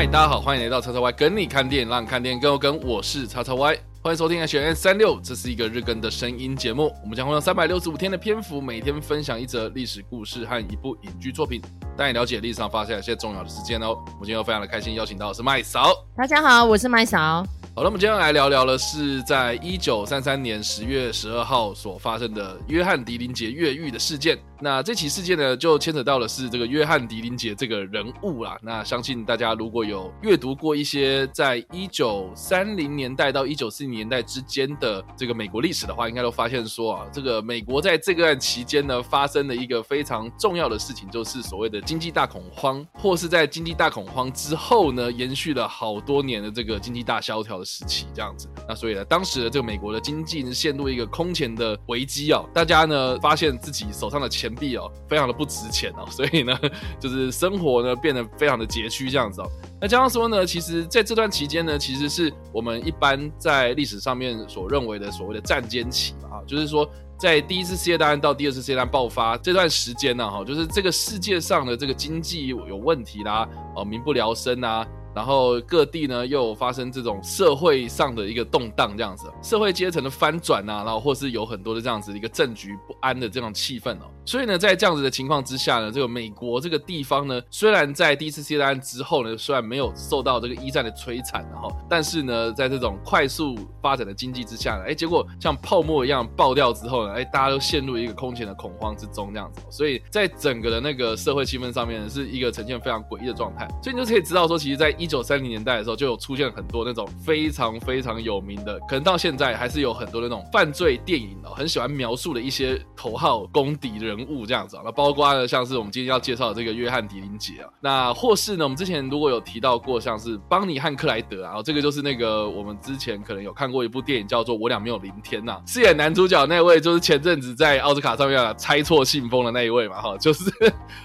嗨，大家好，欢迎来到叉叉 Y 跟你看电影，让看电影更有梗。我是叉叉 Y，欢迎收听 H N 三六，这是一个日更的声音节目。我们将会用三百六十五天的篇幅，每天分享一则历史故事和一部影剧作品，带你了解历史上发生一些重要的事件哦。我们今天又非常的开心，邀请到的是麦嫂。大家好，我是麦嫂。好了，我们今天来聊聊的是在一九三三年十月十二号所发生的约翰·狄林杰越狱的事件。那这起事件呢，就牵扯到的是这个约翰·狄林杰这个人物啦。那相信大家如果有阅读过一些在一九三零年代到一九四零年代之间的这个美国历史的话，应该都发现说啊，这个美国在这个期间呢，发生了一个非常重要的事情，就是所谓的经济大恐慌，或是在经济大恐慌之后呢，延续了好多年的这个经济大萧条的时期，这样子。那所以呢，当时的这个美国的经济呢，陷入一个空前的危机哦，大家呢发现自己手上的钱币哦，非常的不值钱哦，所以呢，就是生活呢变得非常的拮据这样子哦。那加上说呢，其实在这段期间呢，其实是我们一般在历史上面所认为的所谓的战间期嘛，啊，就是说在第一次世界大战到第二次世界大战爆发这段时间呢，哈，就是这个世界上的这个经济有问题啦，哦，民不聊生啊。然后各地呢又发生这种社会上的一个动荡，这样子，社会阶层的翻转啊，然后或是有很多的这样子一个政局不安的这种气氛哦。所以呢，在这样子的情况之下呢，这个美国这个地方呢，虽然在第一次世界大战之后呢，虽然没有受到这个一战的摧残，然后，但是呢，在这种快速发展的经济之下呢，哎，结果像泡沫一样爆掉之后呢，哎，大家都陷入一个空前的恐慌之中，这样子。所以在整个的那个社会气氛上面呢，是一个呈现非常诡异的状态。所以你就可以知道说，其实，在一九三零年代的时候，就有出现很多那种非常非常有名的，可能到现在还是有很多那种犯罪电影哦，很喜欢描述的一些头号公敌人物这样子啊。那包括呢，像是我们今天要介绍的这个约翰·迪林杰啊，那或是呢，我们之前如果有提到过，像是邦尼汉克莱德啊，这个就是那个我们之前可能有看过一部电影叫做《我俩没有明天》呐，饰演男主角那位就是前阵子在奥斯卡上面啊猜错信封的那一位嘛，哈，就是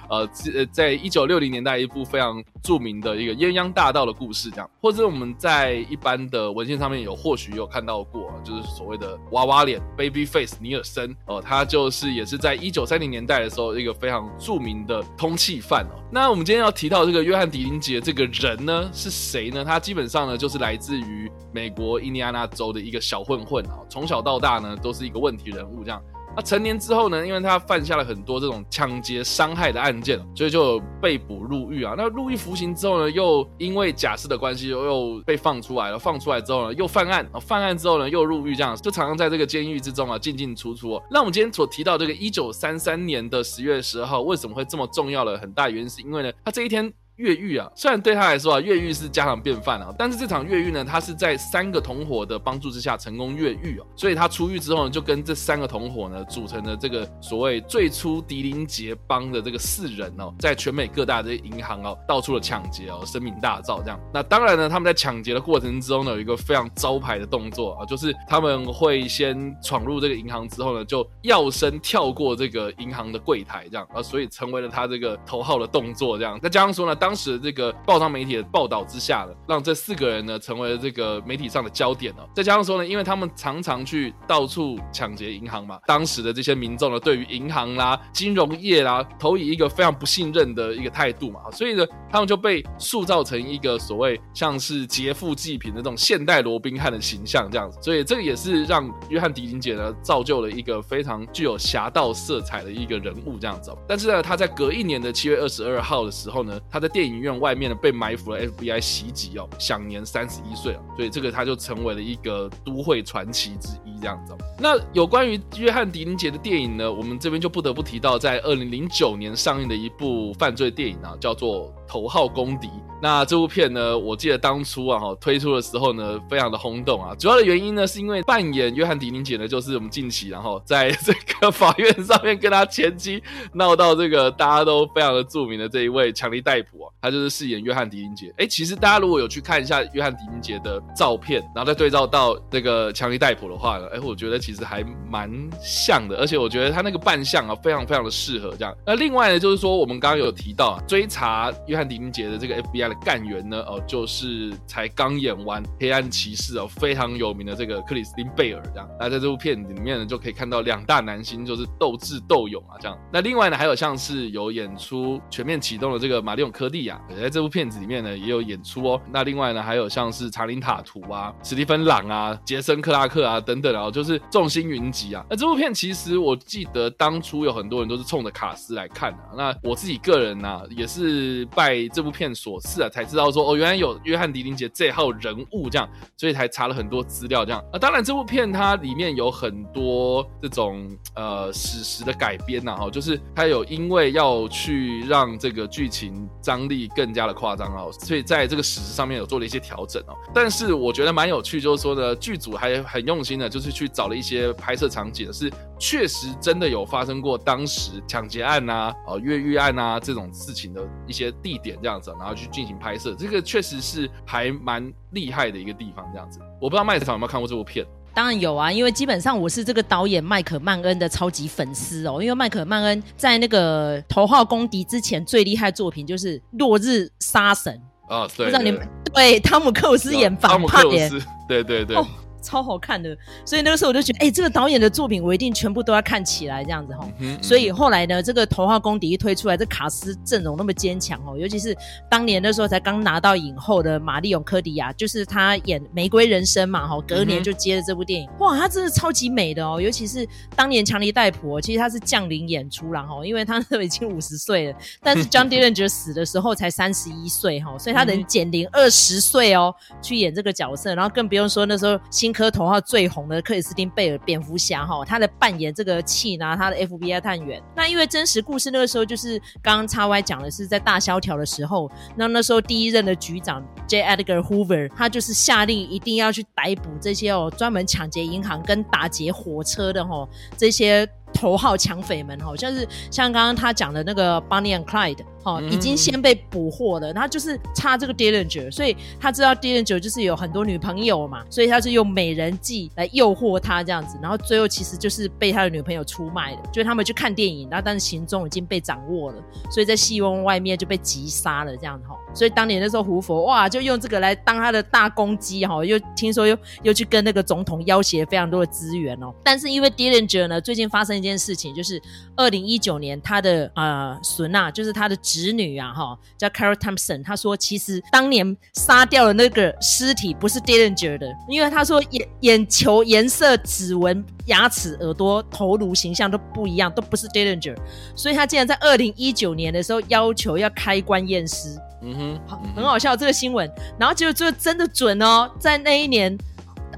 呃，在一九六零年代一部非常著名的一个鸳鸯大盗的故事这样。或者我们在一般的文献上面有或许有看到过，就是所谓的娃娃脸 （Baby Face） 尼尔森哦，他就是也是在一九三零年代的时候一个非常著名的通缉犯哦。那我们今天要提到这个约翰·狄林杰这个人呢是谁呢？他基本上呢就是来自于美国印第安纳州的一个小混混啊，从小到大呢都是一个问题人物这样。那成年之后呢，因为他犯下了很多这种抢劫伤害的案件，所以就被捕入狱啊。那入狱服刑之后呢，又因为假释的关系，又又被放出来了。放出来之后呢，又犯案，犯案之后呢，又入狱，这样就常常在这个监狱之中啊进进出出。那我们今天所提到这个一九三三年的十月十二号，为什么会这么重要的很大原因，是因为呢，他这一天。越狱啊，虽然对他来说啊，越狱是家常便饭啊，但是这场越狱呢，他是在三个同伙的帮助之下成功越狱哦，所以他出狱之后呢，就跟这三个同伙呢组成了这个所谓最初狄林杰帮的这个四人哦，在全美各大的银行哦，到处的抢劫哦，声名大噪这样。那当然呢，他们在抢劫的过程之中呢，有一个非常招牌的动作啊，就是他们会先闯入这个银行之后呢，就跃身跳过这个银行的柜台这样啊，所以成为了他这个头号的动作这样。再加上说呢，当时的这个报章媒体的报道之下呢，让这四个人呢成为了这个媒体上的焦点哦。再加上说呢，因为他们常常去到处抢劫银行嘛，当时的这些民众呢，对于银行啦、金融业啦，投以一个非常不信任的一个态度嘛，所以呢，他们就被塑造成一个所谓像是劫富济贫的这种现代罗宾汉的形象这样子。所以这个也是让约翰·迪林杰呢造就了一个非常具有侠盗色彩的一个人物这样子。但是呢，他在隔一年的七月二十二号的时候呢，他在电影院。外面呢被埋伏了 FBI 袭击哦，享年三十一岁了，所以这个他就成为了一个都会传奇之一这样子。那有关于约翰·迪林杰的电影呢，我们这边就不得不提到在二零零九年上映的一部犯罪电影啊，叫做《头号公敌》。那这部片呢，我记得当初啊推出的时候呢，非常的轰动啊。主要的原因呢，是因为扮演约翰·狄林杰呢，就是我们近期然后 在这个法院上面跟他前妻闹到这个大家都非常的著名的这一位强力戴普啊，他就是饰演约翰·狄林杰。哎，其实大家如果有去看一下约翰·狄林杰的照片，然后再对照到这个强力戴普的话呢，哎，我觉得其实还蛮像的，而且我觉得他那个扮相啊，非常非常的适合这样。那另外呢，就是说我们刚刚有提到啊，追查约翰·狄林杰的这个 FBI 的。干员呢？哦，就是才刚演完《黑暗骑士》哦，非常有名的这个克里斯汀贝尔这样。那在这部片里面呢，就可以看到两大男星就是斗智斗勇啊这样。那另外呢，还有像是有演出《全面启动》的这个玛丽永科蒂亚在这部片子里面呢也有演出哦。那另外呢，还有像是查林塔图啊、史蒂芬朗啊、杰森克拉克啊等等啊，就是众星云集啊。那这部片其实我记得当初有很多人都是冲着卡斯来看的。那我自己个人呢、也是拜在这部片所赐啊，才知道说哦，原来有约翰·狄林杰这号人物这样，所以才查了很多资料这样。啊当然，这部片它里面有很多这种呃史实的改编呐，哈，就是它有因为要去让这个剧情张力更加的夸张啊，所以在这个史实上面有做了一些调整哦。但是我觉得蛮有趣，就是说呢，剧组还很用心的，就是去找了一些拍摄场景是确实真的有发生过当时抢劫案呐、呃越狱案啊这种事情的一些地点这样子，然后去进行拍摄，这个确实是还蛮厉害的一个地方这样子。我不知道麦子长有没有看过这部片？当然有啊，因为基本上我是这个导演麦克曼恩的超级粉丝哦。因为麦克曼恩在那个《头号公敌》之前最厉害的作品就是《落日杀神》啊，对，不知道你们对汤姆克鲁斯演反派耶，对对对。哦超好看的，所以那个时候我就觉得，哎、欸，这个导演的作品我一定全部都要看起来这样子哈。嗯嗯、所以后来呢，这个《头号公敌》一推出来，这卡斯阵容那么坚强哦，尤其是当年那时候才刚拿到影后的玛丽永科迪亚，就是她演《玫瑰人生》嘛哈，隔年就接了这部电影，嗯、哇，她真的超级美的哦，尤其是当年强尼戴普，其实她是降临演出了哈，因为她都已经五十岁了，但是 John Dillinger 死的时候才三十一岁哈，所以她能减龄二十岁哦，去演这个角色，然后更不用说那时候新科头号最红的克里斯汀贝尔蝙蝠侠哈，他的扮演这个气拿他的 FBI 探员。那因为真实故事那个时候就是刚刚叉 Y 讲的是在大萧条的时候，那那时候第一任的局长 J. Edgar Hoover 他就是下令一定要去逮捕这些哦专门抢劫银行跟打劫火车的哈这些头号抢匪们哈，像是像刚刚他讲的那个 Bonnie and Clyde。哦，已经先被捕获了，他就是差这个 Dillinger，所以他知道 Dillinger 就是有很多女朋友嘛，所以他就用美人计来诱惑他这样子，然后最后其实就是被他的女朋友出卖了，就是他们去看电影，然后但是行踪已经被掌握了，所以在戏院外面就被击杀了这样子哈，所以当年那时候胡佛哇就用这个来当他的大攻击哈，又听说又又去跟那个总统要挟非常多的资源哦，但是因为 Dillinger 呢最近发生一件事情，就是二零一九年他的呃孙啊，就是他的。侄女啊，哈，叫 Carol Thompson。他说，其实当年杀掉的那个尸体不是 Dillinger 的，因为他说眼眼球颜色、指纹、牙齿、耳朵、头颅形象都不一样，都不是 Dillinger。所以他竟然在二零一九年的时候要求要开棺验尸。嗯哼，好，很好笑这个新闻。然后结果就真的准哦，在那一年，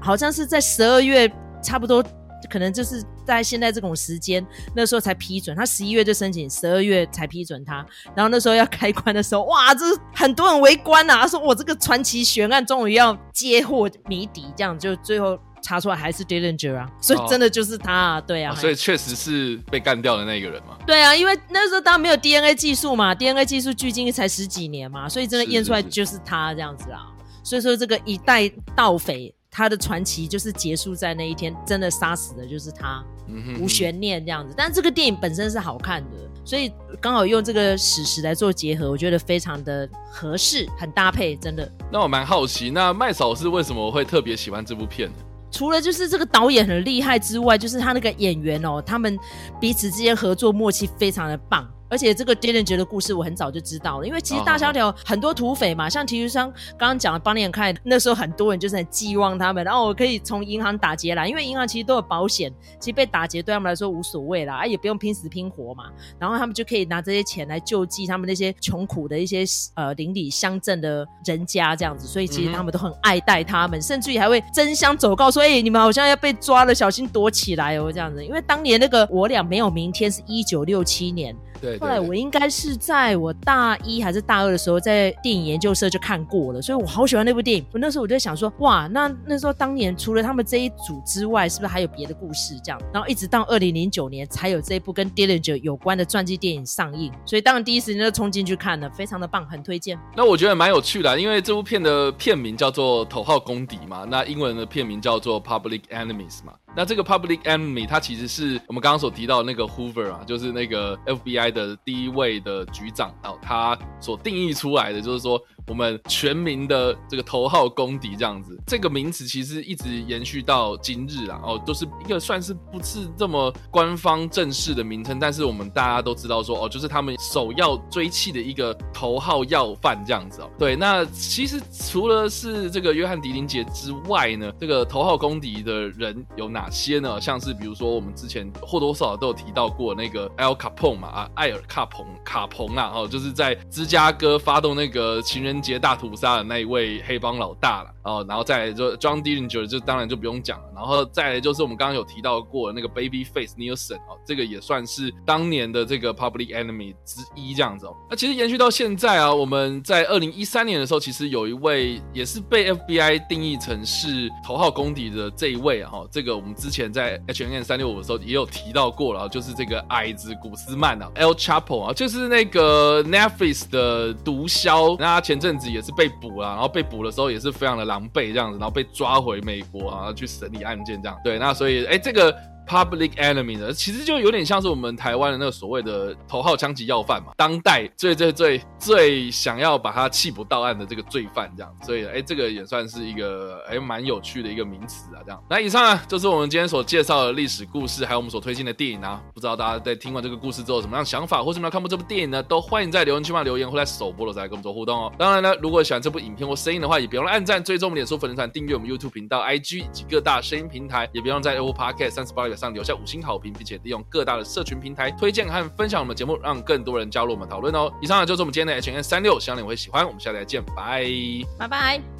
好像是在十二月，差不多。可能就是在现在这种时间，那时候才批准他，十一月就申请，十二月才批准他。然后那时候要开棺的时候，哇，这很多人围观呐、啊。他说：“我这个传奇悬案终于要揭获谜底，这样就最后查出来还是 Dillinger 啊，所以真的就是他，啊，对啊。哦”所以确实是被干掉的那个人嘛？对啊，因为那时候当然没有 DNA 技术嘛，DNA 技术距今才十几年嘛，所以真的验出来就是他这样子啊。所以说这个一代盗匪。他的传奇就是结束在那一天，真的杀死的就是他，嗯、哼哼无悬念这样子。但这个电影本身是好看的，所以刚好用这个史实来做结合，我觉得非常的合适，很搭配，真的。那我蛮好奇，那麦嫂是为什么会特别喜欢这部片呢？除了就是这个导演很厉害之外，就是他那个演员哦，他们彼此之间合作默契非常的棒。而且这个 Dillinger 的故事我很早就知道了，因为其实大萧条很多土匪嘛，哦、像提督商刚刚讲的 Bonnie and Clyde，那时候很多人就是很寄望他们，然后我可以从银行打劫来，因为银行其实都有保险，其实被打劫对他们来说无所谓啦，啊也不用拼死拼活嘛，然后他们就可以拿这些钱来救济他们那些穷苦的一些呃邻里乡镇的人家这样子，所以其实他们都很爱戴他们，嗯、甚至于还会争相走告说，哎、欸，你们好像要被抓了，小心躲起来哦这样子，因为当年那个我俩没有明天是一九六七年。对，对，对，后来我应该是在我大一还是大二的时候，在电影研究社就看过了，所以我好喜欢那部电影。我那时候我就想说，哇，那那时候当年除了他们这一组之外，是不是还有别的故事这样？然后一直到二零零九年才有这一部跟 Dillinger 有关的传记电影上映，所以当然第一时间就冲进去看了，非常的棒，很推荐。那我觉得蛮有趣的，因为这部片的片名叫做《头号公敌》嘛，那英文的片名叫做《Public Enemies》嘛。那这个 Public Enemy 它其实是我们刚刚所提到的那个 Hoover 啊，就是那个 FBI 的第一位的局长，然后他所定义出来的就是说。我们全民的这个头号公敌这样子。这个名词其实一直延续到今日啊，哦，都是一个算是不是这么官方正式的名称，但是我们大家都知道说，哦，就是他们首要追弃的一个头号要犯这样子哦。对，那其实除了是这个约翰·狄林杰之外呢，这个头号公敌的人有哪些呢？像是比如说我们之前或多或少都有提到过那个 Al Capone 嘛，啊，艾尔卡彭卡彭啊，哦，就是在芝加哥发动那个情人节大屠杀的那一位黑帮老大了，哦，然后再来就 John Dillinger 就当然就不用讲了，然后再来就是我们刚刚有提到过那个 Babyface Nelson 哦，这个也算是当年的这个 Public Enemy 之一这样子哦。那其实延续到现在啊，我们在二零一三年的时候，其实有一位也是被 FBI 定义成是头号公敌的这一位哈、啊，这个我们之前在 HNN 三六五的时候也有提到过了，就是这个矮子古斯曼啊，L Chapo 啊，就是那个 Netflix 的毒枭，那他前阵子也是被捕了，然后被捕的时候也是非常的狼狈这样子，然后被抓回美国啊去审理案件这样，对，那所以哎这个。Public Enemy 呢，其实就有点像是我们台湾的那个所谓的头号枪击要犯嘛，当代最最最最想要把他缉捕到案的这个罪犯这样，所以哎，这个也算是一个哎蛮有趣的一个名词啊，这样。那以上啊，就是我们今天所介绍的历史故事，还有我们所推荐的电影啊。不知道大家在听完这个故事之后什么样的想法，或是没有看过这部电影呢？都欢迎在留言区嘛留言，或在首播的时候来跟我们做互动哦。当然呢，如果喜欢这部影片或声音的话，也别忘了按赞、追踪我们脸书粉丝团、订阅我们 YouTube 频道、IG 以及各大声音平台，也别忘在 Apple Podcast 三十八个上留下五星好评。并且利用各大的社群平台推荐和分享我们的节目，让更多人加入我们讨论哦。以上呢就是我们今天的 H&M 365，希望你会喜欢。我们下次再见，拜拜拜。